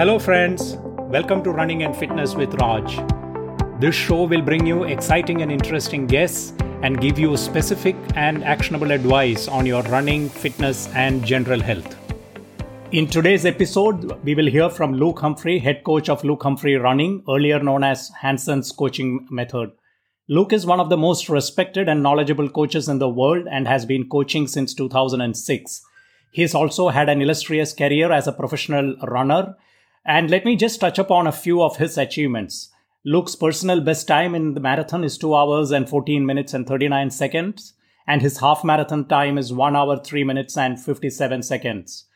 Hello, friends. Welcome to Running and Fitness with Raj. This show will bring you exciting and interesting guests and give you specific and actionable advice on your running, fitness, and general health. In today's episode, we will hear from Luke Humphrey, head coach of Luke Humphrey Running, earlier known as Hanson's coaching method. Luke is one of the most respected and knowledgeable coaches in the world and has been coaching since 2006. He has also had an illustrious career as a professional runner. And let me just touch upon a few of his achievements. Luke's personal best time in the marathon is 2 hours and 14 minutes and 39 seconds, and his half marathon time is 1 hour 3 minutes and 57 seconds.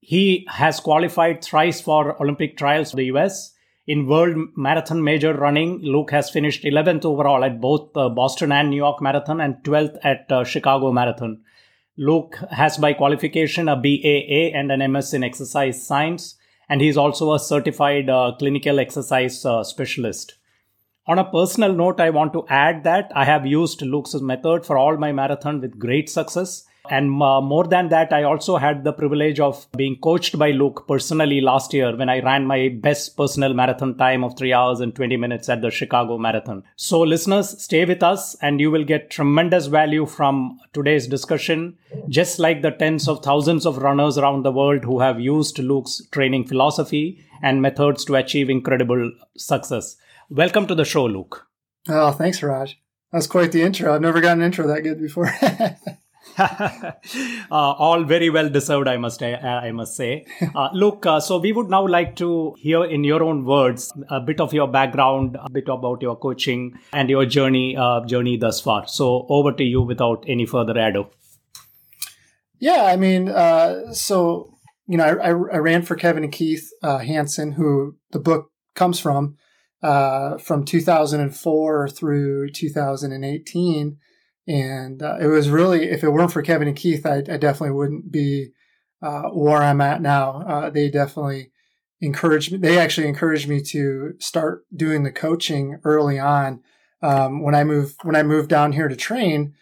He has qualified thrice for Olympic trials for the US. In World Marathon Major Running, Luke has finished 11th overall at both the Boston and New York Marathon and 12th at uh, Chicago Marathon. Luke has by qualification a BAA and an MS in exercise science, and he is also a certified uh, clinical exercise uh, specialist. On a personal note, I want to add that I have used Luke's method for all my marathon with great success. And uh, more than that, I also had the privilege of being coached by Luke personally last year when I ran my best personal marathon time of 3 hours and 20 minutes at the Chicago Marathon. So, listeners, stay with us and you will get tremendous value from today's discussion, just like the tens of thousands of runners around the world who have used Luke's training philosophy and methods to achieve incredible success. Welcome to the show, Luke. Oh, thanks, Raj. That's quite the intro. I've never gotten an intro that good before. uh, all very well deserved, I must I, I must say. Uh, look, uh, so we would now like to hear in your own words a bit of your background, a bit about your coaching and your journey uh, journey thus far. So over to you without any further ado. Yeah, I mean, uh, so you know, I, I, I, ran for Kevin and Keith uh, Hanson, who the book comes from, from 2004 through 2018 and uh, it was really, if it weren't for Kevin and Keith, I, I definitely wouldn't be uh, where I'm at now. Uh, they definitely encouraged me. They actually encouraged me to start doing the coaching early on. Um, when I moved, when I moved down here to train,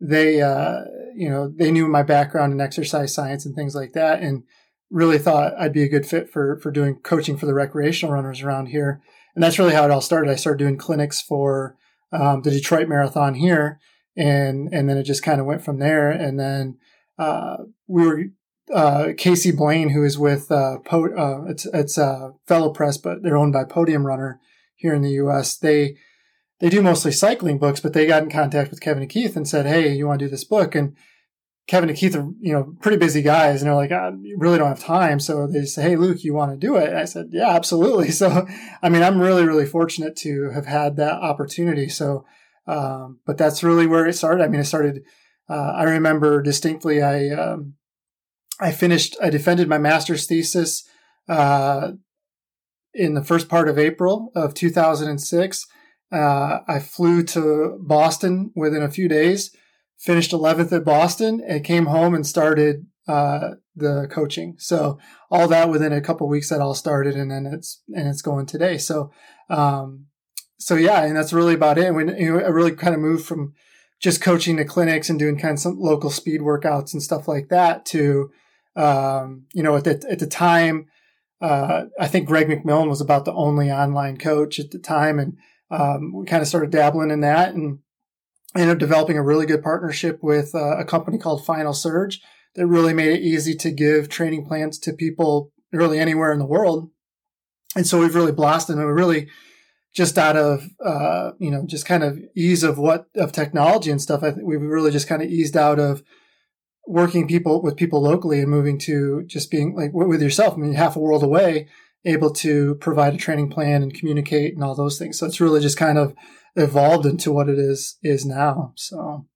they, uh, you know, they knew my background in exercise science and things like that, and really thought I'd be a good fit for for doing coaching for the recreational runners around here. And that's really how it all started. I started doing clinics for um, the Detroit Marathon here and and then it just kind of went from there. And then uh, we were uh, Casey Blaine, who is with uh, po- uh, it's it's a VeloPress, but they're owned by Podium Runner here in the U.S. They they do mostly cycling books, but they got in contact with Kevin and Keith and said, "Hey, you want to do this book?" And Kevin and Keith are you know pretty busy guys, and they're like, "I really don't have time." So they say, "Hey, Luke, you want to do it?" And I said, "Yeah, absolutely." So, I mean, I'm really really fortunate to have had that opportunity. So um, but that's really where it started. I mean, I started. Uh, I remember distinctly. I um, I finished. I defended my master's thesis uh, in the first part of April of 2006. Uh, I flew to Boston within a few days. Finished 11th at Boston and came home and started uh, the coaching. So all that within a couple weeks that all started, and then it's and it's going today. So um, so yeah, and that's really about it. When you know, I really kind of moved from just coaching the clinics and doing kind of some local speed workouts and stuff like that to, um, you know, at the, at the time, uh, I think Greg McMillan was about the only online coach at the time. And, um, we kind of started dabbling in that and ended up developing a really good partnership with uh, a company called Final Surge that really made it easy to give training plans to people really anywhere in the world. And so we've really blossomed and we really, just out of uh, you know just kind of ease of what of technology and stuff. I think we've really just kind of eased out of working people with people locally and moving to just being like with yourself. I mean, half a world away, able to provide a training plan and communicate and all those things. So it's really just kind of evolved into what it is is now. So.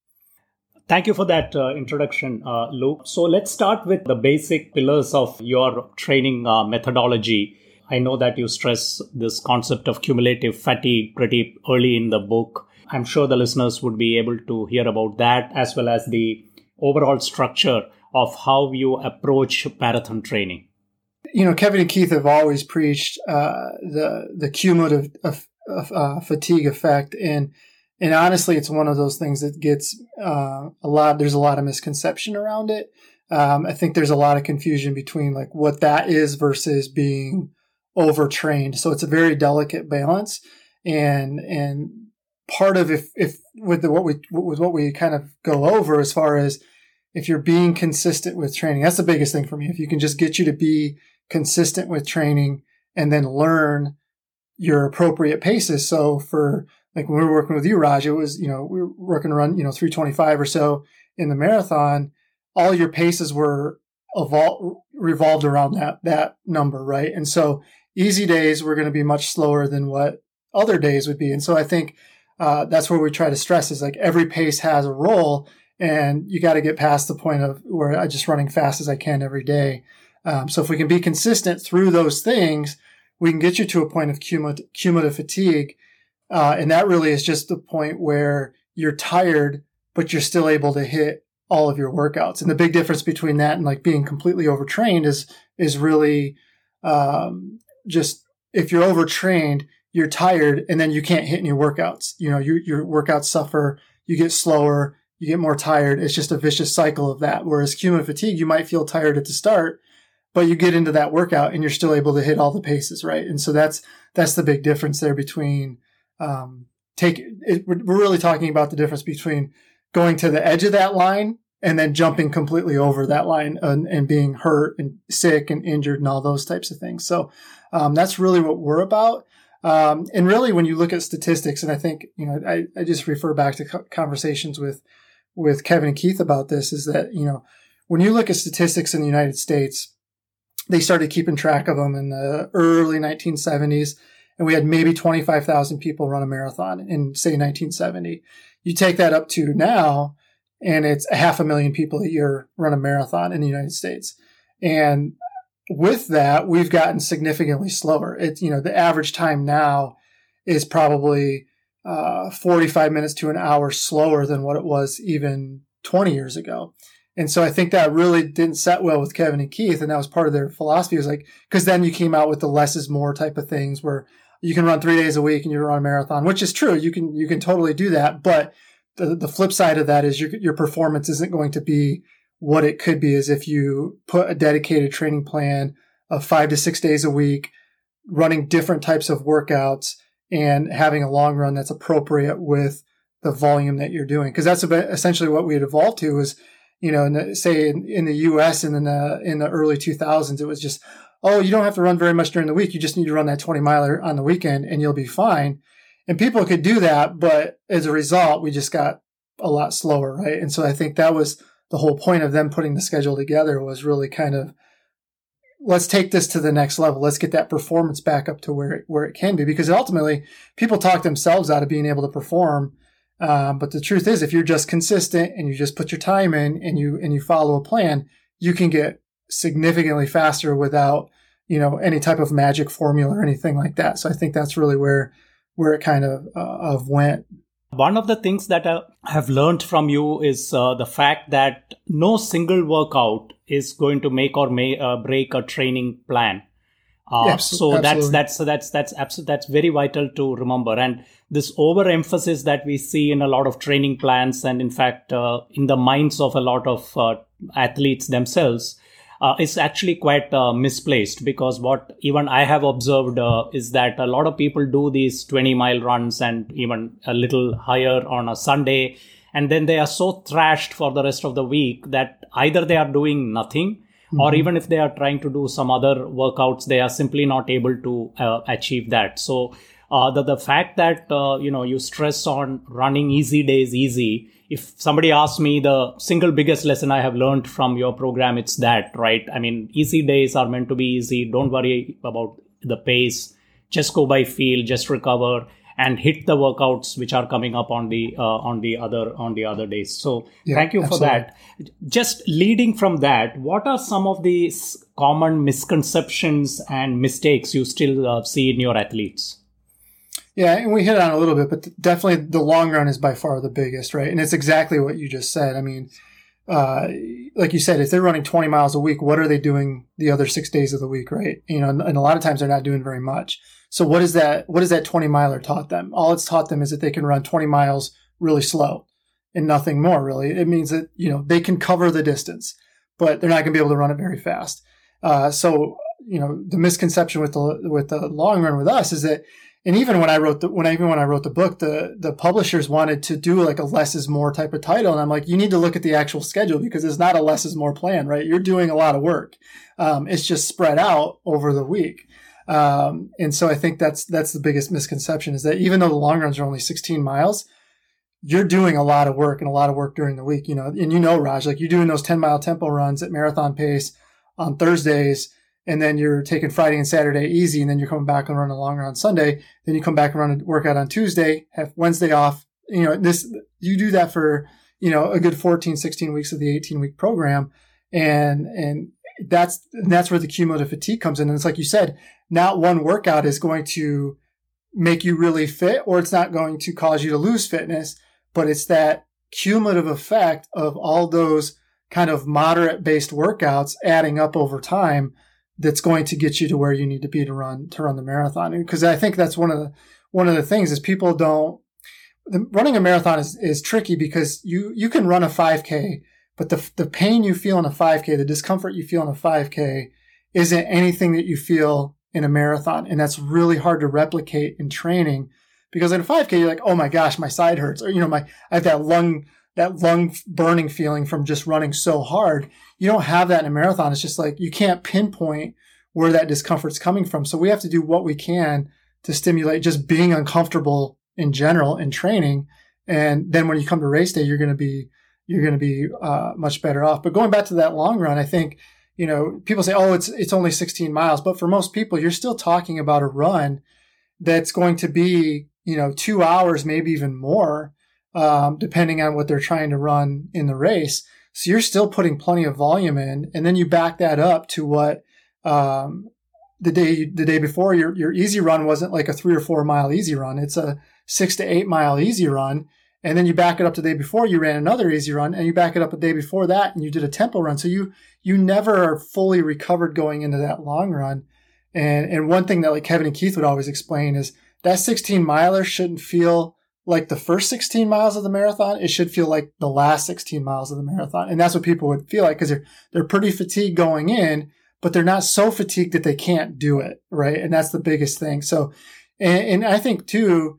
Thank you for that uh, introduction, uh, Luke. So let's start with the basic pillars of your training uh, methodology I know that you stress this concept of cumulative fatigue pretty early in the book. I'm sure the listeners would be able to hear about that as well as the overall structure of how you approach marathon training. You know, Kevin and Keith have always preached uh, the the cumulative of, of, uh, fatigue effect, and and honestly, it's one of those things that gets uh, a lot. There's a lot of misconception around it. Um, I think there's a lot of confusion between like what that is versus being overtrained. So it's a very delicate balance. And, and part of if, if with the, what we, with what we kind of go over as far as if you're being consistent with training, that's the biggest thing for me. If you can just get you to be consistent with training and then learn your appropriate paces. So for like when we were working with you, Raj, it was, you know, we were working run, you know, 325 or so in the marathon. All your paces were evol- revolved around that, that number, right? And so easy days were going to be much slower than what other days would be. And so I think, uh, that's where we try to stress is like every pace has a role and you got to get past the point of where I just running fast as I can every day. Um, so if we can be consistent through those things, we can get you to a point of cumulative, cumulative fatigue. Uh, and that really is just the point where you're tired, but you're still able to hit all of your workouts. And the big difference between that and like being completely overtrained is, is really, um, just if you're overtrained, you're tired and then you can't hit any workouts. You know, you, your workouts suffer, you get slower, you get more tired. It's just a vicious cycle of that. Whereas cumulative fatigue, you might feel tired at the start, but you get into that workout and you're still able to hit all the paces, right? And so that's that's the big difference there between um, take. It, we're really talking about the difference between going to the edge of that line and then jumping completely over that line and, and being hurt and sick and injured and all those types of things. So um, that's really what we're about. Um, and really, when you look at statistics, and I think you know, I, I just refer back to conversations with with Kevin and Keith about this is that, you know, when you look at statistics in the United States, they started keeping track of them in the early 1970s. And we had maybe 25,000 people run a marathon in, say, 1970. You take that up to now, and it's a half a million people a year run a marathon in the United States. And with that, we've gotten significantly slower. It's, you know, the average time now is probably uh, 45 minutes to an hour slower than what it was even 20 years ago. And so I think that really didn't set well with Kevin and Keith. And that was part of their philosophy was like, cause then you came out with the less is more type of things where you can run three days a week and you run a marathon, which is true. You can, you can totally do that. But the, the flip side of that is your, your performance isn't going to be what it could be is if you put a dedicated training plan of five to six days a week, running different types of workouts and having a long run that's appropriate with the volume that you're doing. Cause that's essentially what we had evolved to was, you know, in the, say in, in, the US and in the, in the early 2000s, it was just, oh, you don't have to run very much during the week. You just need to run that 20 miler on the weekend and you'll be fine. And people could do that. But as a result, we just got a lot slower. Right. And so I think that was the whole point of them putting the schedule together was really kind of let's take this to the next level. Let's get that performance back up to where it, where it can be because ultimately people talk themselves out of being able to perform. Um, but the truth is, if you're just consistent and you just put your time in and you and you follow a plan, you can get significantly faster without you know any type of magic formula or anything like that. So I think that's really where where it kind of uh, of went. One of the things that I have learned from you is uh, the fact that no single workout is going to make or may, uh, break a training plan. Uh, yeah, so that's that's that's that's absolutely that's very vital to remember. And this overemphasis that we see in a lot of training plans, and in fact uh, in the minds of a lot of uh, athletes themselves, uh, is actually quite uh, misplaced because what even I have observed uh, is that a lot of people do these 20 mile runs and even a little higher on a Sunday. And then they are so thrashed for the rest of the week that either they are doing nothing mm-hmm. or even if they are trying to do some other workouts, they are simply not able to uh, achieve that. So uh, the, the fact that, uh, you know, you stress on running easy days easy if somebody asks me the single biggest lesson I have learned from your program, it's that, right? I mean, easy days are meant to be easy. Don't worry about the pace. Just go by feel, just recover and hit the workouts which are coming up on the uh, on the other on the other days so yeah, thank you absolutely. for that just leading from that what are some of the common misconceptions and mistakes you still uh, see in your athletes yeah, and we hit on a little bit, but definitely the long run is by far the biggest, right? And it's exactly what you just said. I mean, uh, like you said, if they're running 20 miles a week, what are they doing the other six days of the week, right? You know, and, and a lot of times they're not doing very much. So what is that? What is that 20 miler taught them? All it's taught them is that they can run 20 miles really slow and nothing more really. It means that, you know, they can cover the distance, but they're not going to be able to run it very fast. Uh, so you know, the misconception with the with the long run with us is that and even when I wrote the when I, even when I wrote the book, the the publishers wanted to do like a less is more type of title, and I'm like, you need to look at the actual schedule because it's not a less is more plan, right? You're doing a lot of work. Um, it's just spread out over the week, um, and so I think that's that's the biggest misconception is that even though the long runs are only 16 miles, you're doing a lot of work and a lot of work during the week. You know, and you know, Raj, like you're doing those 10 mile tempo runs at marathon pace on Thursdays and then you're taking Friday and Saturday easy, and then you're coming back and running longer on Sunday. Then you come back and run a workout on Tuesday, have Wednesday off. You know, this, you do that for, you know, a good 14, 16 weeks of the 18 week program. And, and that's, and that's where the cumulative fatigue comes in. And it's like you said, not one workout is going to make you really fit or it's not going to cause you to lose fitness, but it's that cumulative effect of all those kind of moderate based workouts adding up over time that's going to get you to where you need to be to run to run the marathon. Because I think that's one of the one of the things is people don't the, running a marathon is, is tricky because you you can run a 5k but the the pain you feel in a 5k the discomfort you feel in a 5k isn't anything that you feel in a marathon and that's really hard to replicate in training because in a 5k you're like oh my gosh my side hurts or you know my i have that lung that lung burning feeling from just running so hard. You don't have that in a marathon. It's just like you can't pinpoint where that discomfort's coming from. So we have to do what we can to stimulate just being uncomfortable in general in training. And then when you come to race day, you're going to be, you're going to be uh, much better off. But going back to that long run, I think, you know, people say, oh, it's, it's only 16 miles. But for most people, you're still talking about a run that's going to be, you know, two hours, maybe even more um, depending on what they're trying to run in the race. So you're still putting plenty of volume in, and then you back that up to what um, the day the day before your your easy run wasn't like a three or four mile easy run. It's a six to eight mile easy run, and then you back it up the day before you ran another easy run, and you back it up a day before that, and you did a tempo run. So you you never are fully recovered going into that long run. And and one thing that like Kevin and Keith would always explain is that 16 miler shouldn't feel like the first 16 miles of the marathon, it should feel like the last 16 miles of the marathon. And that's what people would feel like because they're, they're pretty fatigued going in, but they're not so fatigued that they can't do it. Right. And that's the biggest thing. So, and, and I think too,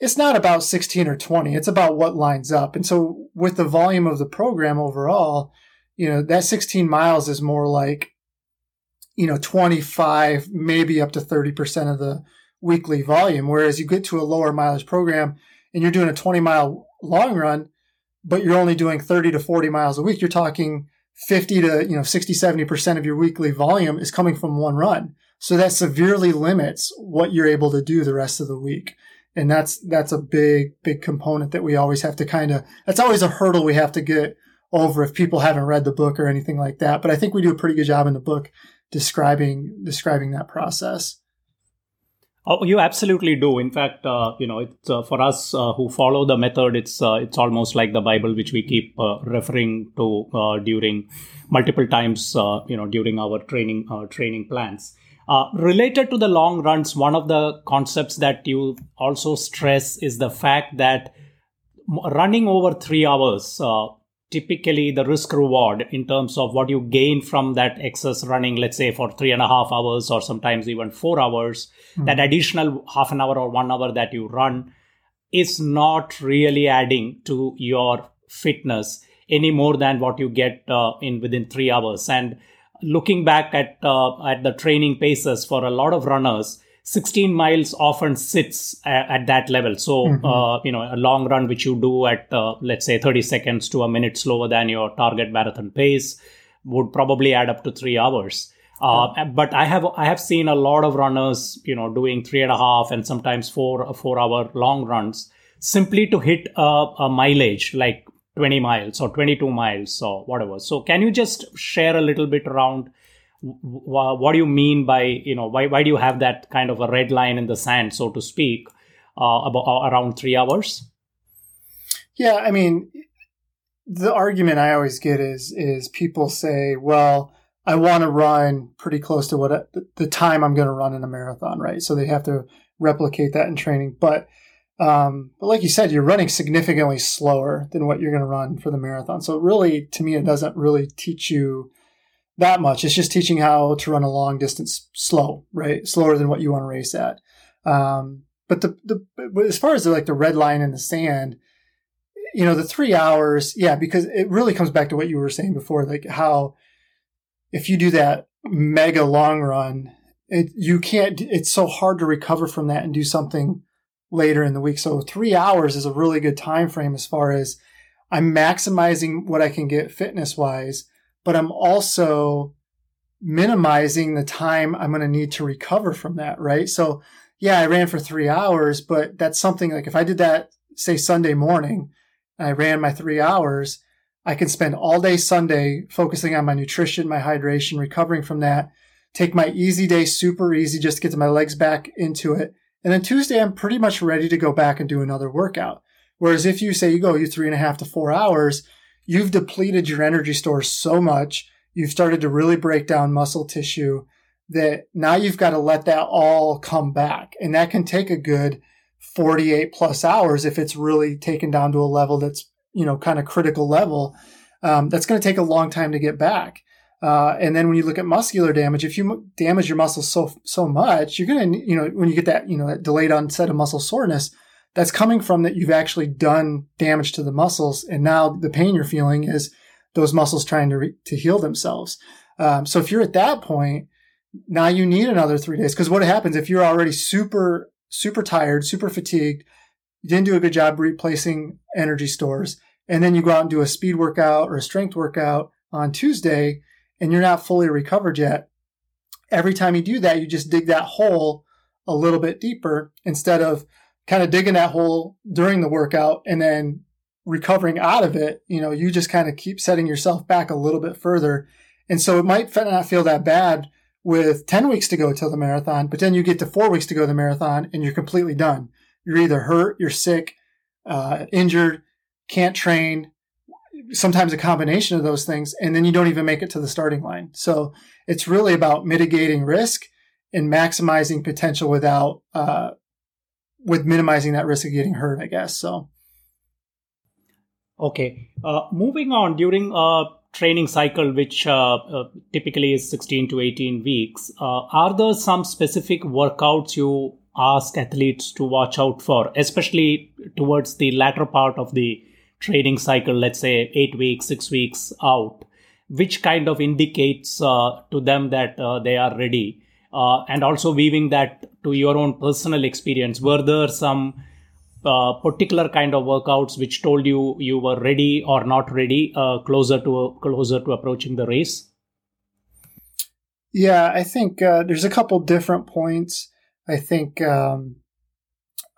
it's not about 16 or 20. It's about what lines up. And so with the volume of the program overall, you know, that 16 miles is more like, you know, 25, maybe up to 30% of the weekly volume. Whereas you get to a lower mileage program, and you're doing a 20 mile long run, but you're only doing 30 to 40 miles a week, you're talking 50 to, you know, 60, 70% of your weekly volume is coming from one run. So that severely limits what you're able to do the rest of the week. And that's, that's a big, big component that we always have to kind of, that's always a hurdle we have to get over if people haven't read the book or anything like that. But I think we do a pretty good job in the book describing, describing that process. Oh, you absolutely do. In fact, uh, you know, it's uh, for us uh, who follow the method. It's uh, it's almost like the Bible, which we keep uh, referring to uh, during multiple times. you know, during our training training plans. related to the long runs, one of the concepts that you also stress is the fact that running over three hours typically the risk reward in terms of what you gain from that excess running, let's say for three and a half hours or sometimes even four hours, mm-hmm. that additional half an hour or one hour that you run is not really adding to your fitness any more than what you get uh, in within three hours. And looking back at uh, at the training paces for a lot of runners, 16 miles often sits at, at that level. So, mm-hmm. uh, you know, a long run which you do at, uh, let's say, 30 seconds to a minute slower than your target marathon pace would probably add up to three hours. Uh, yeah. But I have I have seen a lot of runners, you know, doing three and a half and sometimes four four hour long runs simply to hit a, a mileage like 20 miles or 22 miles or whatever. So, can you just share a little bit around what do you mean by you know why, why do you have that kind of a red line in the sand so to speak uh, about uh, around three hours? Yeah i mean the argument i always get is is people say well i want to run pretty close to what the time i'm going to run in a marathon right? So they have to replicate that in training. But um, but like you said, you're running significantly slower than what you're going to run for the marathon. So really, to me, it doesn't really teach you that much. It's just teaching how to run a long distance slow, right? Slower than what you want to race at. Um, but the, the, as far as the, like the red line in the sand, you know, the three hours, yeah, because it really comes back to what you were saying before, like how if you do that mega long run, it, you can't, it's so hard to recover from that and do something later in the week. So three hours is a really good time frame as far as I'm maximizing what I can get fitness wise, but I'm also minimizing the time I'm going to need to recover from that. Right. So yeah, I ran for three hours, but that's something like if I did that, say Sunday morning, and I ran my three hours, I can spend all day Sunday focusing on my nutrition, my hydration, recovering from that. Take my easy day super easy just to get my legs back into it. And then Tuesday, I'm pretty much ready to go back and do another workout. Whereas if you say you go you three and a half to four hours, you've depleted your energy stores so much. You've started to really break down muscle tissue that now you've got to let that all come back. And that can take a good 48 plus hours if it's really taken down to a level that's you know, kind of critical level, um, that's going to take a long time to get back. Uh, and then when you look at muscular damage, if you damage your muscles so so much, you're going to, you know, when you get that, you know, that delayed onset of muscle soreness, that's coming from that you've actually done damage to the muscles, and now the pain you're feeling is those muscles trying to re- to heal themselves. Um, so if you're at that point, now you need another three days because what happens if you're already super super tired, super fatigued, you didn't do a good job replacing energy stores. And then you go out and do a speed workout or a strength workout on Tuesday and you're not fully recovered yet. Every time you do that, you just dig that hole a little bit deeper instead of kind of digging that hole during the workout and then recovering out of it. You know, you just kind of keep setting yourself back a little bit further. And so it might not feel that bad with 10 weeks to go till the marathon, but then you get to four weeks to go to the marathon and you're completely done you're either hurt, you're sick, uh, injured, can't train, sometimes a combination of those things, and then you don't even make it to the starting line. So it's really about mitigating risk and maximizing potential without, uh, with minimizing that risk of getting hurt, I guess. So. Okay. Uh, moving on, during a training cycle, which uh, uh, typically is 16 to 18 weeks, uh, are there some specific workouts you ask athletes to watch out for, especially towards the latter part of the training cycle, let's say eight weeks, six weeks out, which kind of indicates uh, to them that uh, they are ready? Uh, and also weaving that to your own personal experience. Were there some uh, particular kind of workouts which told you you were ready or not ready uh, closer to closer to approaching the race? Yeah, I think uh, there's a couple different points. I think um,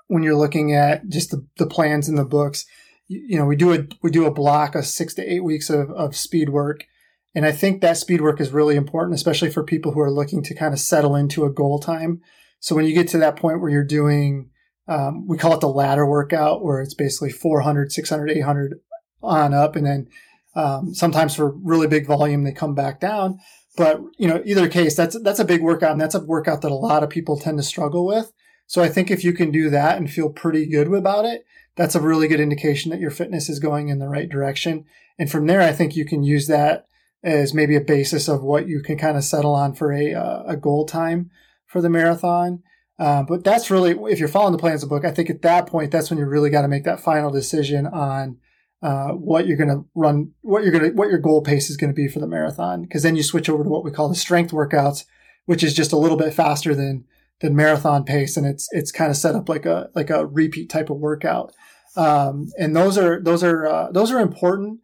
when you're looking at just the, the plans in the books, you, you, know, we do a we do a block of six to eight weeks of, of speed work, and I think that speed work is really important, especially for people who are looking to kind of settle into a goal time. So when you get to that point where you're doing, um, we call it the ladder workout, where it's basically 400, 600, 800 on up, and then um, sometimes for really big volume they come back down. But you know, either case, that's that's a big workout, and that's a workout that a lot of people tend to struggle with. So I think if you can do that and feel pretty good about it, that's a really good indication that your fitness is going in the right direction. And from there, I think you can use that as maybe a basis of what you can kind of settle on for a uh, a goal time for the marathon. Uh, but that's really if you're following the plans of the book, I think at that point that's when you really got to make that final decision on uh, what you're going to run, what you're going to, what your goal pace is going to be for the marathon. Because then you switch over to what we call the strength workouts, which is just a little bit faster than than marathon pace, and it's it's kind of set up like a like a repeat type of workout. Um, and those are those are uh, those are important.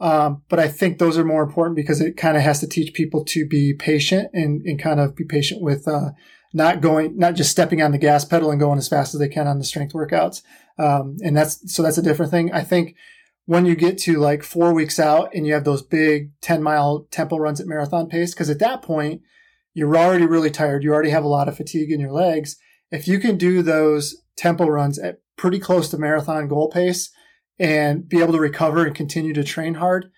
Um, but I think those are more important because it kind of has to teach people to be patient and, and kind of be patient with uh, not going, not just stepping on the gas pedal and going as fast as they can on the strength workouts. Um, and that's so that's a different thing. I think when you get to like four weeks out and you have those big 10 mile tempo runs at marathon pace, because at that point, you're already really tired. You already have a lot of fatigue in your legs. If you can do those tempo runs at pretty close to marathon goal pace and be able to recover and continue to train hard,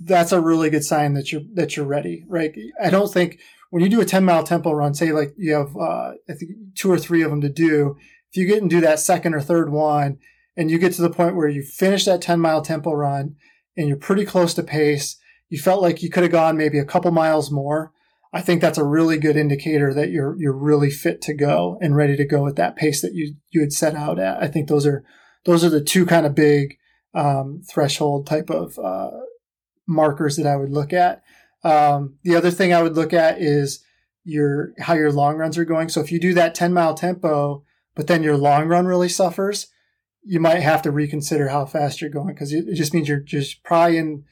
that's a really good sign that you're, that you're ready, right? I don't think when you do a 10 mile tempo run, say like you have, uh, I think two or three of them to do, if you get and do that second or third one and you get to the point where you finish that 10 mile tempo run and you're pretty close to pace you felt like you could have gone maybe a couple miles more, I think that's a really good indicator that you're you're really fit to go and ready to go at that pace that you you had set out at. I think those are those are the two kind of big um, threshold type of uh, markers that I would look at. Um, the other thing I would look at is your how your long runs are going. So if you do that 10 mile tempo, but then your long run really suffers, you might have to reconsider how fast you're going because it just means you're just probably in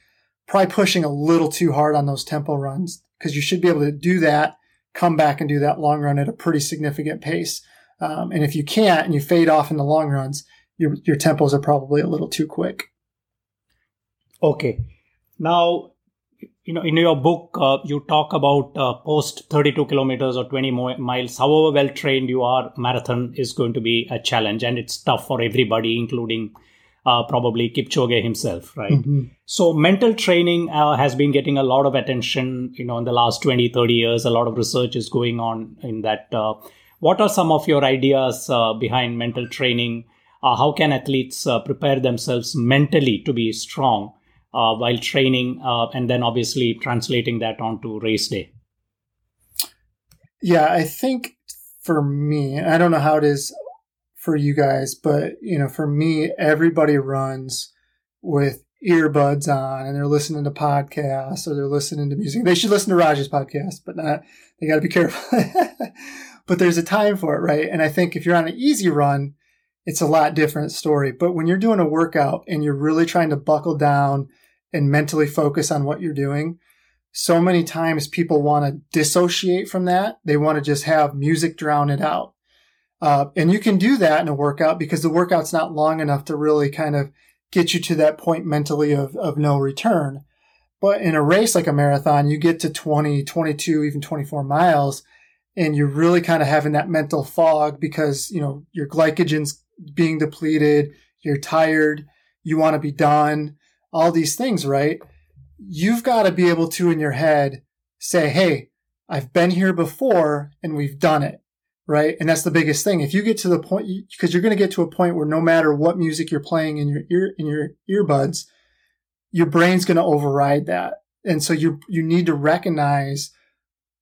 probably pushing a little too hard on those tempo runs because you should be able to do that, come back and do that long run at a pretty significant pace. Um, and if you can't and you fade off in the long runs, your your tempos are probably a little too quick. Okay, now you know in your book uh, you talk about uh, post 32 kilometers or 20 miles however well trained you are marathon is going to be a challenge and it's tough for everybody including uh, probably Kipchoge himself, right? Mm-hmm. So mental training uh, has been getting a lot of attention, you know, in the last 20, 30 years. A lot of research is going on in that. Uh, what are some of your ideas uh, behind mental training? Uh, how can athletes uh, prepare themselves mentally to be strong while training and then obviously translating that onto race day? Yeah, I think for me, I don't know how it is for you guys, but you know, for me, everybody runs with earbuds on and they're listening to podcasts or they're listening to music. They should listen to Raj's podcast, but not, they got to be careful. but there's a time for it, right? And I think if you're on an easy run, it's a lot different story. But when you're doing a workout and you're really trying to buckle down and mentally focus on what you're doing, so many times people want to dissociate from that. They want to just have music drown it out. Uh, and you can do that in a workout because the workout's not long enough to really kind of get you to that point mentally of, of no return. But in a race like a marathon, you get to 20, 22, even 24 miles, and you're really kind of having that mental fog because, you know, your glycogen's being depleted, you're tired, you want to be done, all these things, right? You've got to be able to, in your head, say, Hey, I've been here before and we've done it right? And that's the biggest thing. If you get to the point, because you're going to get to a point where no matter what music you're playing in your ear in your earbuds, your brain's going to override that, and so you you need to recognize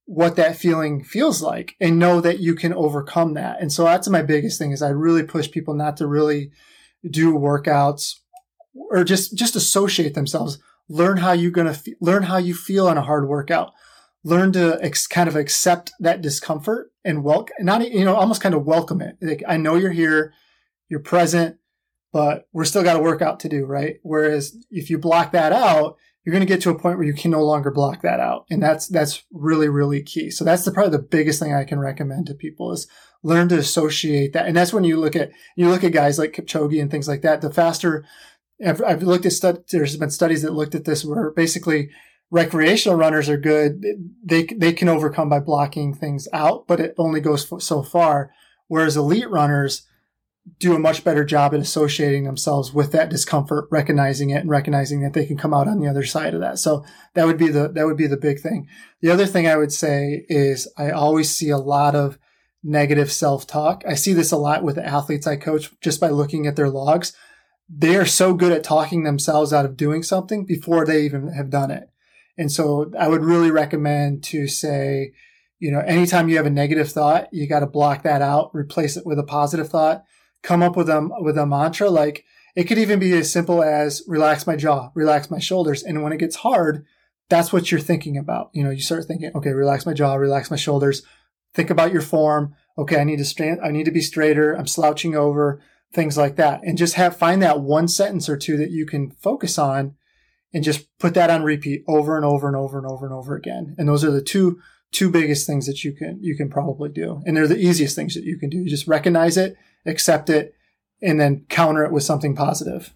what that feeling feels like and know that you can overcome that. And so that's my biggest thing is I really push people not to really do workouts or just just associate themselves. Learn how you're going to fe- learn how you feel on a hard workout learn to ex- kind of accept that discomfort and welcome, not, you know, almost kind of welcome it. Like, I know you're here, you're present, but we're still got a workout to do, right? Whereas if you block that out, you're going to get to a point where you can no longer block that out. And that's, that's really, really key. So that's the probably the biggest thing I can recommend to people is learn to associate that. And that's when you look at, you look at guys like Kipchoge and things like that, the faster I've, I've looked at, stud, there's been studies that looked at this where basically recreational runners are good. They they can overcome by blocking things out, but it only goes so far. Whereas elite runners do a much better job at associating themselves with that discomfort, recognizing it, and recognizing that they can come out on the other side of that. So that would be the that would be the big thing. The other thing I would say is I always see a lot of negative self talk. I see this a lot with the athletes I coach just by looking at their logs. They are so good at talking themselves out of doing something before they even have done it. And so I would really recommend to say, you know, anytime you have a negative thought, you got to block that out, replace it with a positive thought, come up with a, with a mantra. Like it could even be as simple as relax my jaw, relax my shoulders. And when it gets hard, that's what you're thinking about. You know, you start thinking, okay, relax my jaw, relax my shoulders. Think about your form. Okay. I need to stand. I need to be straighter. I'm slouching over things like that. And just have, find that one sentence or two that you can focus on and just put that on repeat over and over and over and over and over again. And those are the two two biggest things that you can you can probably do. And they're the easiest things that you can do. You just recognize it, accept it, and then counter it with something positive.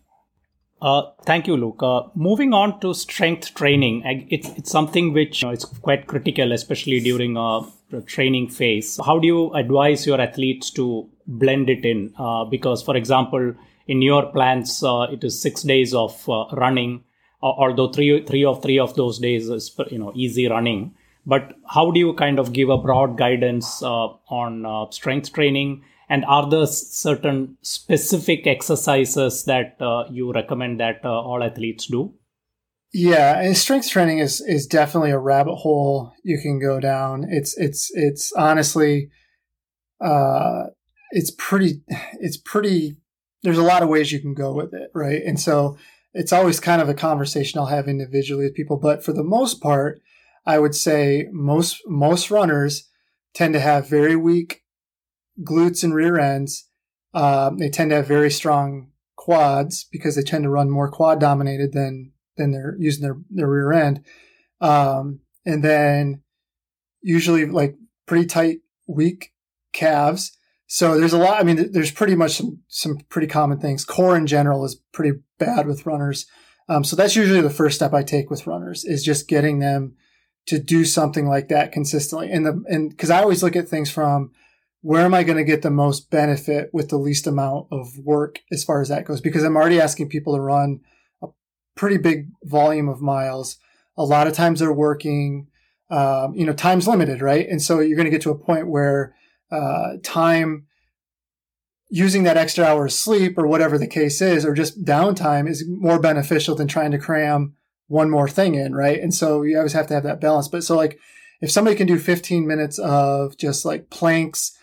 Uh, thank you, Luke. Uh, moving on to strength training, it's, it's something which you know, it's quite critical, especially during a, a, training phase. How do you advise your athletes to blend it in? Uh, because, for example, in your plans, uh, it is six days of uh, running although three three of three of those days is you know easy running but how do you kind of give a broad guidance uh, on uh, strength training and are there certain specific exercises that uh, you recommend that uh, all athletes do Yeah, and strength training is is definitely a rabbit hole you can go down. It's it's it's honestly uh it's pretty it's pretty there's a lot of ways you can go with it, right? And so it's always kind of a conversation I'll have individually with people, but for the most part, I would say most most runners tend to have very weak glutes and rear ends. Um, they tend to have very strong quads because they tend to run more quad dominated than than they're using their their rear end. Um, and then usually like pretty tight, weak calves. So there's a lot. I mean, there's pretty much some some pretty common things. Core in general is pretty bad with runners. Um, so that's usually the first step I take with runners is just getting them to do something like that consistently. And the and because I always look at things from where am I going to get the most benefit with the least amount of work as far as that goes? Because I'm already asking people to run a pretty big volume of miles. A lot of times they're working, um, you know, time's limited, right? And so you're going to get to a point where uh, time using that extra hour of sleep or whatever the case is, or just downtime is more beneficial than trying to cram one more thing in, right? And so you always have to have that balance. But so like if somebody can do 15 minutes of just like planks,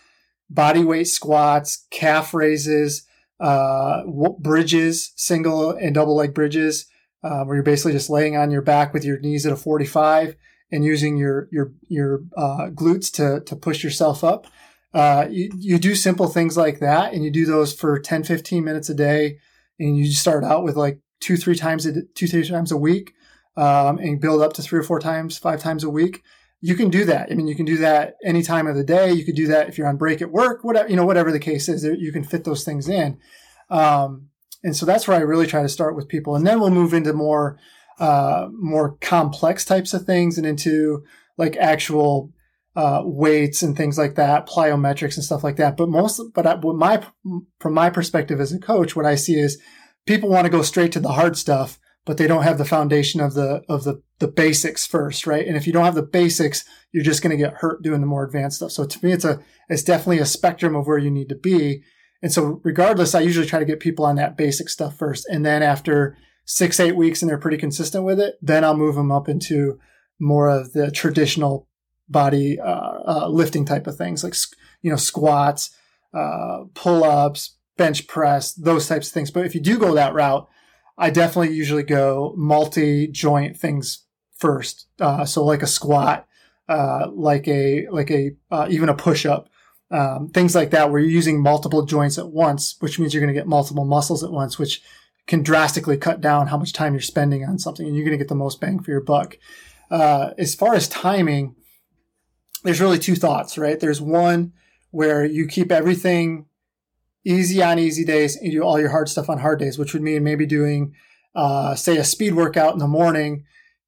body weight squats, calf raises, uh, bridges, single and double leg bridges, uh, where you're basically just laying on your back with your knees at a 45 and using your your your uh, glutes to to push yourself up. Uh, you, you do simple things like that, and you do those for 10, 15 minutes a day, and you start out with like two, three times a two, three times a week, um, and build up to three or four times, five times a week you can do that. I mean, you can do that any time of the day. You could do that if you're on break at work, whatever, you know, whatever the case is, you can fit those things in. Um, and so that's where I really try to start with people. And then we'll move into more, uh, more complex types of things and into like actual, uh, weights and things like that, plyometrics and stuff like that. But most, but I, what my, from my perspective as a coach, what I see is people want to go straight to the hard stuff but they don't have the foundation of the of the the basics first, right? And if you don't have the basics, you're just going to get hurt doing the more advanced stuff. So to me, it's a it's definitely a spectrum of where you need to be. And so regardless, I usually try to get people on that basic stuff first, and then after six eight weeks and they're pretty consistent with it, then I'll move them up into more of the traditional body uh, uh, lifting type of things, like you know squats, uh, pull ups, bench press, those types of things. But if you do go that route I definitely usually go multi joint things first. Uh, so like a squat, uh, like a, like a, uh, even a push up, um, things like that where you're using multiple joints at once, which means you're going to get multiple muscles at once, which can drastically cut down how much time you're spending on something and you're going to get the most bang for your buck. Uh, as far as timing, there's really two thoughts, right? There's one where you keep everything easy on easy days and do all your hard stuff on hard days, which would mean maybe doing, uh, say, a speed workout in the morning,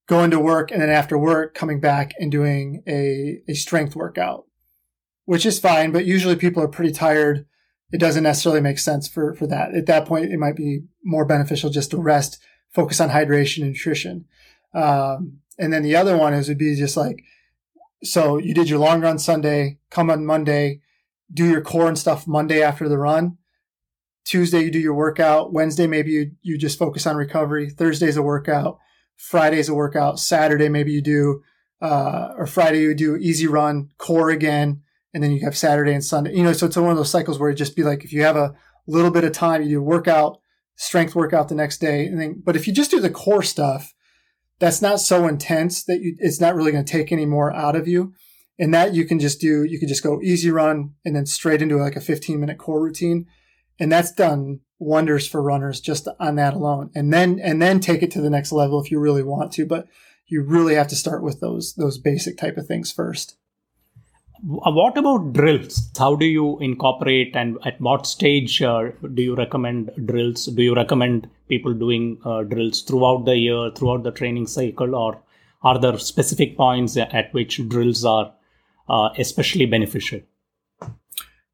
going to work, and then after work, coming back and doing a, a strength workout, which is fine. But usually people are pretty tired. It doesn't necessarily make sense for, for that. At that point, it might be more beneficial just to rest, focus on hydration and nutrition. Um, and then the other one is would be just like, so you did your long run Sunday, come on Monday, do your core and stuff Monday after the run. Tuesday, you do your workout. Wednesday, maybe you, you just focus on recovery. Thursday's a workout. Friday's a workout. Saturday, maybe you do, uh, or Friday, you do easy run, core again. And then you have Saturday and Sunday. You know, so it's one of those cycles where it just be like, if you have a little bit of time, you do workout, strength workout the next day. And then, but if you just do the core stuff, that's not so intense that you, it's not really going to take any more out of you. And that you can just do, you can just go easy run and then straight into like a 15 minute core routine. And that's done wonders for runners just on that alone. And then, and then take it to the next level if you really want to. But you really have to start with those, those basic type of things first. Uh, what about drills? How do you incorporate and at what stage uh, do you recommend drills? Do you recommend people doing uh, drills throughout the year, throughout the training cycle, or are there specific points at which drills are uh, especially beneficial.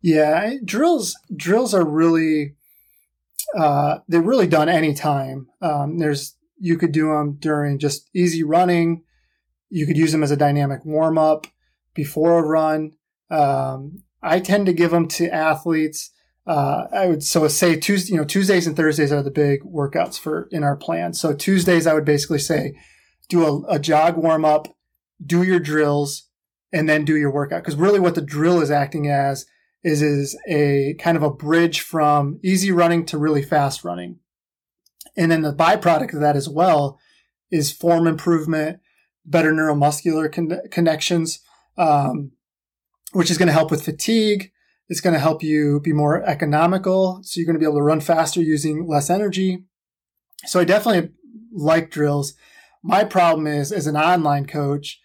Yeah, drills drills are really uh, they're really done anytime. Um, there's you could do them during just easy running. You could use them as a dynamic warm up before a run. Um, I tend to give them to athletes uh, I would so say Tuesday, you know, Tuesdays and Thursdays are the big workouts for in our plan. So Tuesdays, I would basically say do a, a jog warm up, do your drills, and then do your workout. Because really, what the drill is acting as is is a kind of a bridge from easy running to really fast running. And then the byproduct of that as well is form improvement, better neuromuscular con- connections, um, which is going to help with fatigue. It's going to help you be more economical. So you're going to be able to run faster using less energy. So I definitely like drills. My problem is, as an online coach,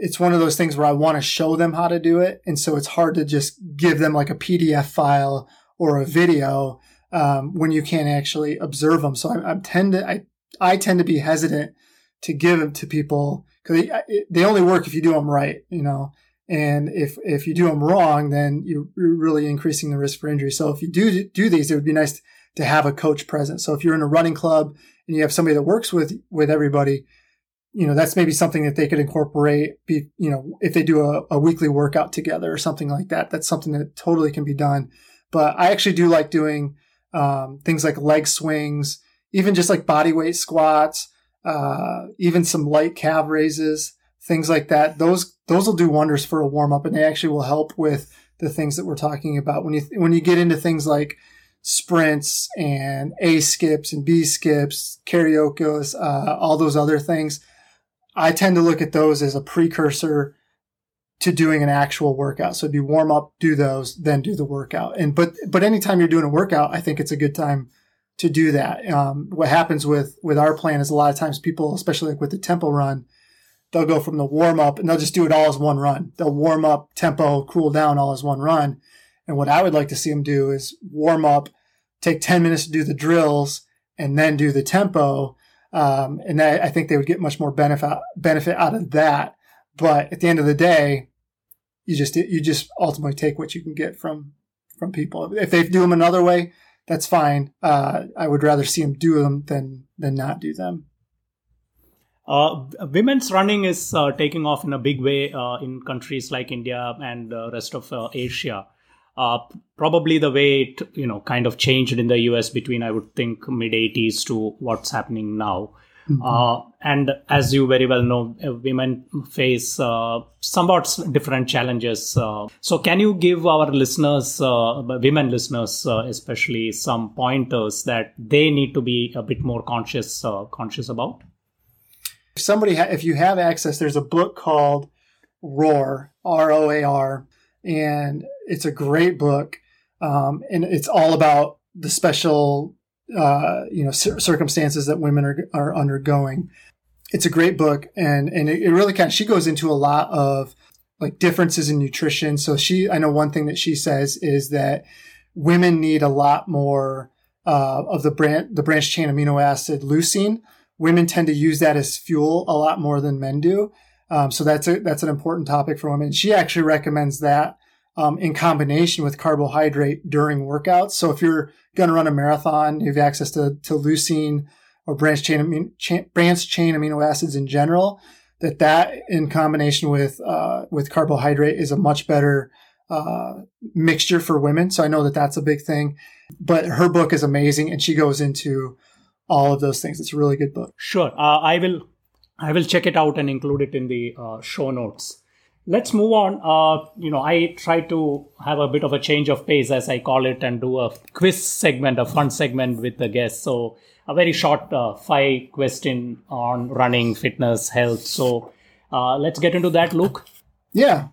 it's one of those things where I want to show them how to do it. And so it's hard to just give them like a PDF file or a video um, when you can't actually observe them. So I, I tend to, I, I tend to be hesitant to give them to people because they, they only work if you do them right, you know. And if if you do them wrong, then you're really increasing the risk for injury. So if you do do these, it would be nice to have a coach present. So if you're in a running club and you have somebody that works with with everybody, you know that's maybe something that they could incorporate. Be you know if they do a, a weekly workout together or something like that, that's something that totally can be done. But I actually do like doing um, things like leg swings, even just like body weight squats uh, even some light calf raises, things like that. Those those will do wonders for a warm up, and they actually will help with the things that we're talking about. When you when you get into things like sprints and A skips and B skips, carioca, uh, all those other things, I tend to look at those as a precursor to doing an actual workout. So you warm up, do those, then do the workout. And but but anytime you're doing a workout, I think it's a good time to do that. Um, what happens with with our plan is a lot of times people, especially like with the tempo run, they'll go from the warm up and they'll just do it all as one run. They'll warm up, tempo, cool down all as one run. And what I would like to see them do is warm up, take 10 minutes to do the drills, and then do the tempo. Um, and I, I think they would get much more benefit benefit out of that. But at the end of the day, you just you just ultimately take what you can get from from people. If they do them another way, that's fine. Uh, I would rather see them do them than than not do them. Uh, women's running is uh, taking off in a big way uh, in countries like India and the rest of uh, Asia. Uh, probably the way it you know kind of changed in the US between I would think mid 80s to what's happening now. Mm-hmm. Uh, and as you very well know, uh, women face uh, somewhat different challenges. Uh, so, can you give our listeners, uh, women listeners uh, especially, some pointers that they need to be a bit more conscious conscious about? If somebody, ha- if you have access, there's a book called Roar, R O A R, and it's a great book, um, and it's all about the special uh, you know circumstances that women are are undergoing. It's a great book, and and it, it really kind of she goes into a lot of like differences in nutrition. So she, I know one thing that she says is that women need a lot more uh, of the branch the branched chain amino acid leucine. Women tend to use that as fuel a lot more than men do. Um, so that's a that's an important topic for women. She actually recommends that um, in combination with carbohydrate during workouts. So if you're going to run a marathon, you have access to, to leucine or branch chain, amino, chain amino acids in general, that that in combination with, uh, with carbohydrate is a much better, uh, mixture for women. So I know that that's a big thing, but her book is amazing and she goes into all of those things. It's a really good book. Sure. Uh, I will, I will check it out and include it in the uh, show notes let's move on. Uh, you know, I try to have a bit of a change of pace, as I call it, and do a quiz segment, a fun segment with the guests. So, a very short uh, five question on running, fitness, health. So, uh, let's get into that, Luke. Yeah.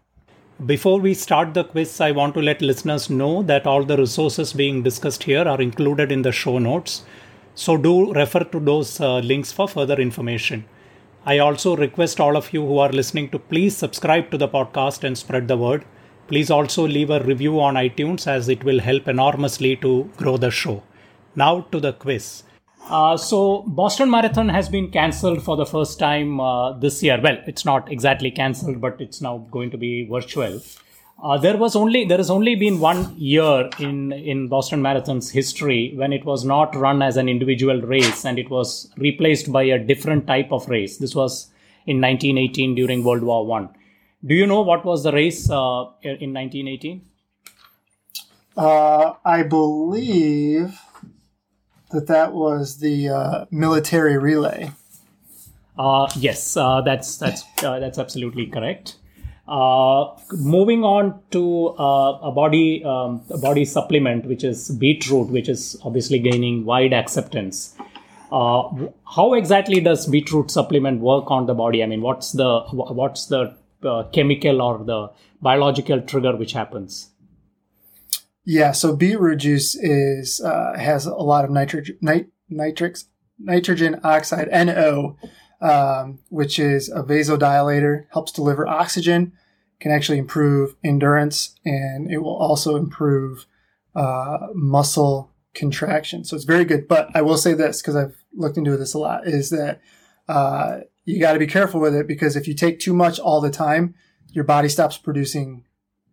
Before we start the quiz, I want to let listeners know that all the resources being discussed here are included in the show notes. So, do refer to those uh, links for further information. I also request all of you who are listening to please subscribe to the podcast and spread the word. Please also leave a review on iTunes as it will help enormously to grow the show. Now to the quiz. Uh, so, Boston Marathon has been cancelled for the first time uh, this year. Well, it's not exactly cancelled, but it's now going to be virtual. Uh, there was only there has only been one year in in Boston Marathon's history when it was not run as an individual race and it was replaced by a different type of race. This was in 1918 during World War One. Do you know what was the race uh, in 1918? Uh, I believe that that was the uh, military relay. Uh, yes, uh, that's that's uh, that's absolutely correct. Uh, moving on to uh, a body um, a body supplement, which is beetroot, which is obviously gaining wide acceptance. Uh, how exactly does beetroot supplement work on the body? I mean, what's the what's the uh, chemical or the biological trigger which happens? Yeah, so beetroot juice is uh, has a lot of nitrogen nit- nitrix nitrogen oxide NO um, which is a vasodilator, helps deliver oxygen, can actually improve endurance, and it will also improve uh, muscle contraction. So it's very good. But I will say this because I've looked into this a lot: is that uh, you got to be careful with it because if you take too much all the time, your body stops producing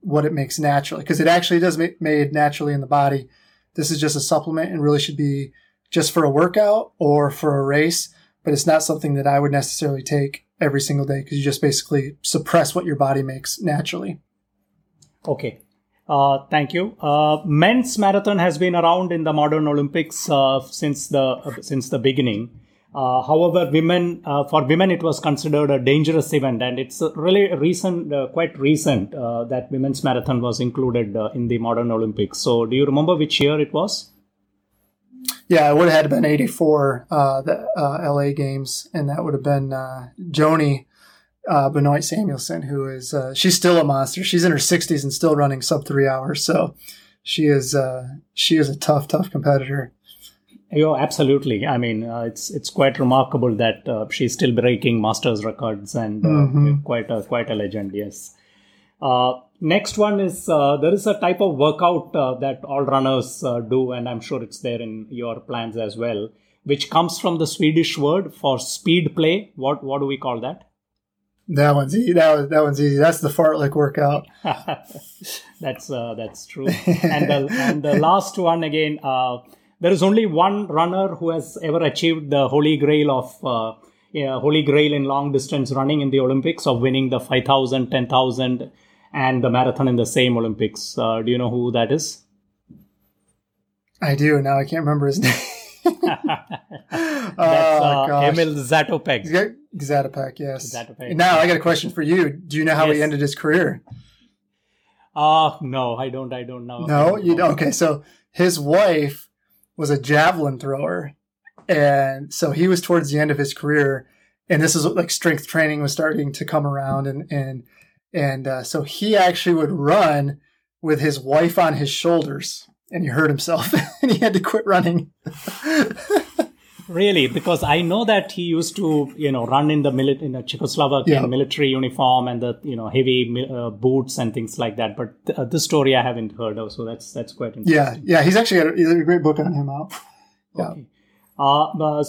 what it makes naturally because it actually does make made naturally in the body. This is just a supplement and really should be just for a workout or for a race but it's not something that I would necessarily take every single day because you just basically suppress what your body makes naturally. Okay. Uh, thank you. Uh, men's marathon has been around in the modern Olympics uh, since the uh, since the beginning. Uh, however, women uh, for women it was considered a dangerous event, and it's really recent, quite recent, that women's marathon was included in the modern Olympics. So, do you remember which year it was? Yeah, it would have had to been 84, uh, the uh, LA games, and that would have been uh, Joanie uh, Benoit Samuelson, who is, uh, she's still a monster. She's in her 60s and still running sub three hours. So she is, uh, she is a tough, tough competitor. Oh, absolutely. I mean, uh, it's it's quite remarkable that uh, she's still breaking masters records and uh, mm-hmm. quite a quite a legend. Yes. Uh, next one is uh, there is a type of workout uh, that all runners uh, do, and I'm sure it's there in your plans as well, which comes from the Swedish word for speed play. What what do we call that? That one's easy. That was that one's easy. That's the fartlek workout. that's uh, that's true. and the and the last one again. Uh, there is only one runner who has ever achieved the holy grail of yeah, holy grail in long distance running in the Olympics of winning the 5,000, 10,000, and the marathon in the same Olympics. Uh, do you know who that is? I do. Now I can't remember his name. That's uh, oh, Emil Zatopek. Zatopek, yes. Zatopek. Now I got a question for you. Do you know how yes. he ended his career? Uh no, I don't. I don't know. No, you don't. Okay, so his wife was a javelin thrower, and so he was towards the end of his career, and this is like strength training was starting to come around, and and and uh, so he actually would run with his wife on his shoulders, and he hurt himself, and he had to quit running. really, because I know that he used to, you know, run in the mili- in a Czechoslovakian yeah. military uniform and the, you know, heavy uh, boots and things like that. But th- uh, this story I haven't heard of, so that's that's quite interesting. Yeah, yeah, he's actually got a, a great book on him out. Yeah. Okay. Uh,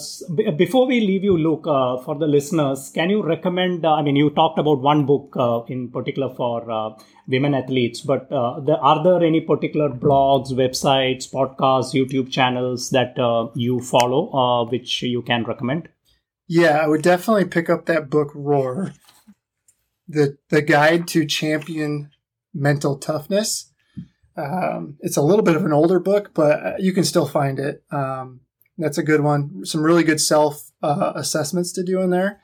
before we leave you, Luke, uh, for the listeners, can you recommend? Uh, I mean, you talked about one book uh, in particular for uh, women athletes, but uh, there, are there any particular blogs, websites, podcasts, YouTube channels that you follow, which you can recommend? Yeah, I would definitely pick up that book, Roar, the the Guide to Champion Mental Toughness. Um, it's a little bit of an older book, but you can still find it. Um, that's a good one. Some really good self uh, assessments to do in there.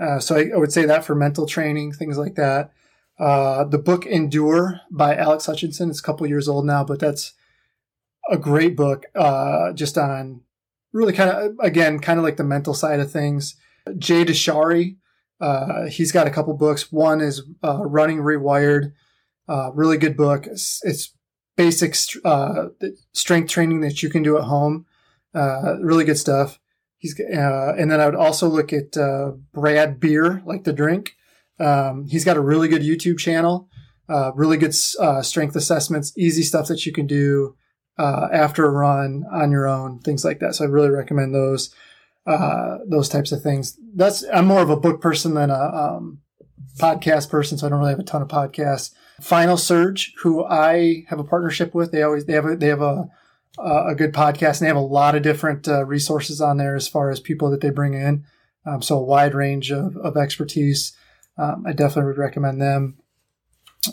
Uh, so I, I, would say that for mental training, things like that. Uh, the book Endure by Alex Hutchinson. It's a couple years old now, but that's a great book uh, just on really kind of, again, kind of like the mental side of things. Jay Dicharry, uh, he's got a couple books. One is uh, Running Rewired, really good book. It's, it's basic strength training that you can do at home uh, really good stuff. He's uh, and then I would also look at uh, Brad Beer, like the drink. Um, he's got a really good YouTube channel, uh, really good uh, strength assessments, easy stuff that you can do uh, after a run on your own, things like that. So I really recommend those those types of things. That's I'm more of a book person than a um, podcast person, so I don't really have a ton of podcasts. Final Surge, who I have a partnership with, they always they have a, they have a uh, a good podcast, and they have a lot of different uh, resources on there as far as people that they bring in. Um, so a wide range of, of expertise. Um, I definitely would recommend them.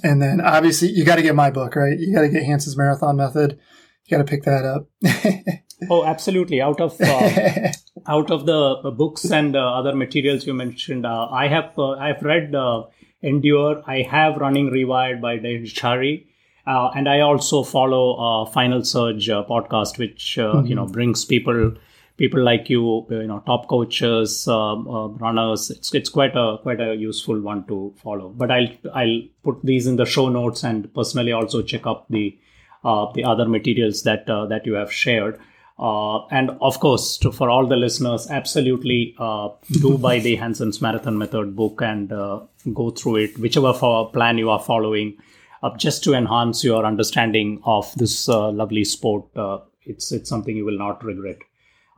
And then obviously you got to get my book, right? You got to get Hansons Marathon Method. You got to pick that up. oh, absolutely. Out of uh, out of the books and uh, other materials you mentioned, uh, I have uh, I've read uh, Endure. I have Running Rewired by Jay Dicharry. Uh, and I also follow Final Surge podcast, which mm-hmm. you know brings people people like you, you know, top coaches, uh, uh, runners. It's it's quite a quite a useful one to follow. But I'll I'll put these in the show notes and personally also check up the uh, the other materials that uh, that you have shared. Uh, and of course, to, for all the listeners, absolutely uh, do buy the Hansons Marathon Method book and go through it, whichever plan you are following, just to enhance your understanding of this lovely sport. it's it's something you will not regret.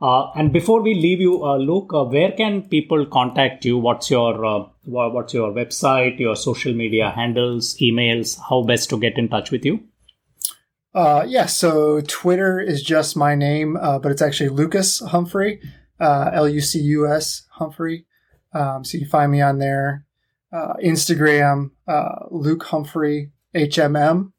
Uh, and before we leave you, uh, Luke, uh, where can people contact you? What's your uh, what's your website, your social media handles, emails? How best to get in touch with you? Uh, yeah, so Twitter is just my name, uh, but it's actually Lucas Humphrey, L U C U S Humphrey. Um, so you can find me on there. Instagram, Luke Humphrey HMM.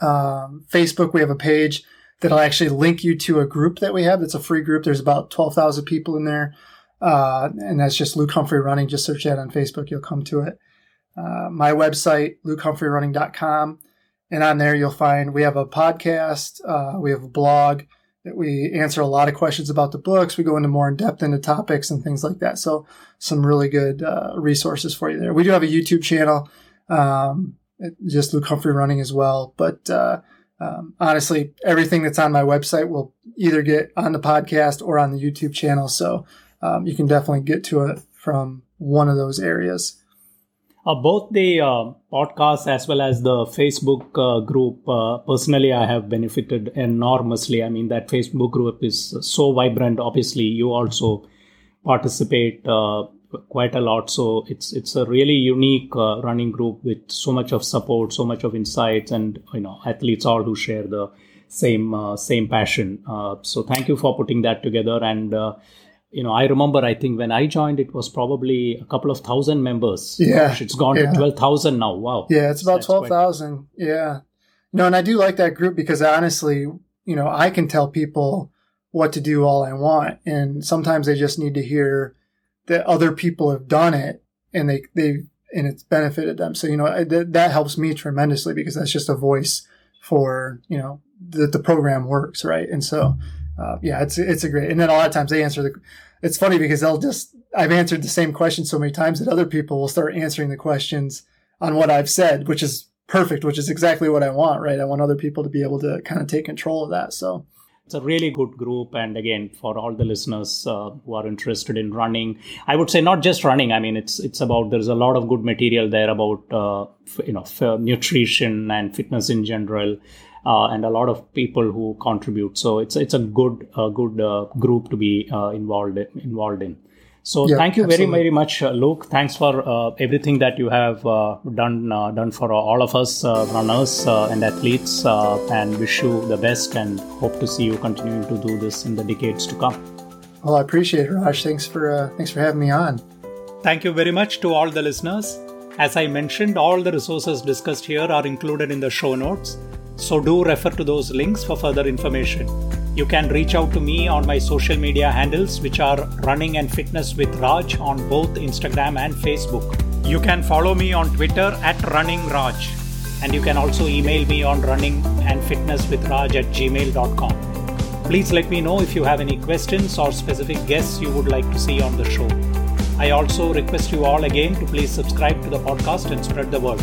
Um, Facebook, we have a page that'll actually link you to a group that we have. That's a free group. There's about 12,000 people in there. Uh, and that's just Luke Humphrey Running. Just search that on Facebook. You'll come to it. Uh, my website, lukehumphrey.running.com. And on there, you'll find we have a podcast. Uh, we have a blog that we answer a lot of questions about the books. We go into more in depth into topics and things like that. So some really good uh, resources for you there. We do have a YouTube channel, um, just Luke Humphrey Running as well. But uh, um, honestly, everything that's on my website will either get on the podcast or on the YouTube channel. So um, you can definitely get to it from one of those areas. Uh, both the uh, podcast as well as the Facebook uh, group, uh, personally, I have benefited enormously. I mean, that Facebook group is so vibrant. Obviously, you also participate uh, quite a lot. So it's it's a really unique uh, running group with so much of support, so much of insights, and you know athletes all who share the same uh, same passion. Uh, so thank you for putting that together. And uh, you know, I remember I think when I joined, it was probably a couple of thousand members. Yeah, Gosh, it's gone yeah. to twelve thousand now. Wow. Yeah, it's about twelve thousand. Quite... Yeah. No, and I do like that group because honestly, you know, I can tell people what to do all I want, and sometimes they just need to hear that other people have done it and they they and it's benefited them. So you know that, that helps me tremendously because that's just a voice for you know that the program works right. And so uh, yeah, it's it's a great. And then a lot of times they answer the. It's funny because they'll just I've answered the same question so many times that other people will start answering the questions on what I've said, which is perfect, which is exactly what I want, right? I want other people to be able to kind of take control of that. So it's a really good group. And again for all the listeners uh, who are interested in running i would say not just running i mean it's it's about there's a lot of good material there about uh, you know nutrition and fitness in general uh, and a lot of people who contribute. So it's it's a good good uh, group to be uh, involved involved in so yeah, thank you absolutely. very very much, uh, Luke. Thanks for uh, everything that you have uh, done uh, done for all of us uh, runners uh, and athletes, and wish you the best. And hope to see you continuing to do this in the decades to come. Well, I appreciate it, Raj. Thanks for thanks for having me on. Thank you very much to all the listeners. As I mentioned, all the resources discussed here are included in the show notes. So do refer to those links for further information. You can reach out to me on my social media handles, which are Running and Fitness with Raj on both Instagram and Facebook. You can follow me on Twitter at Running Raj, and you can also email me on running and fitness with Raj at gmail.com. Please let me know if you have any questions or specific guests you would like to see on the show. I also request you all again to please subscribe to the podcast and spread the word.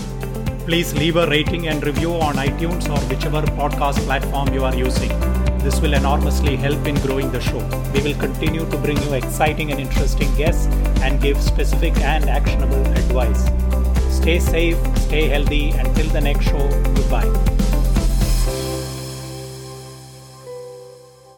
Please leave a rating and review on iTunes or whichever podcast platform you are using. This will enormously help in growing the show. We will continue to bring you exciting and interesting guests and give specific and actionable advice. Stay safe, stay healthy. Until the next show, goodbye.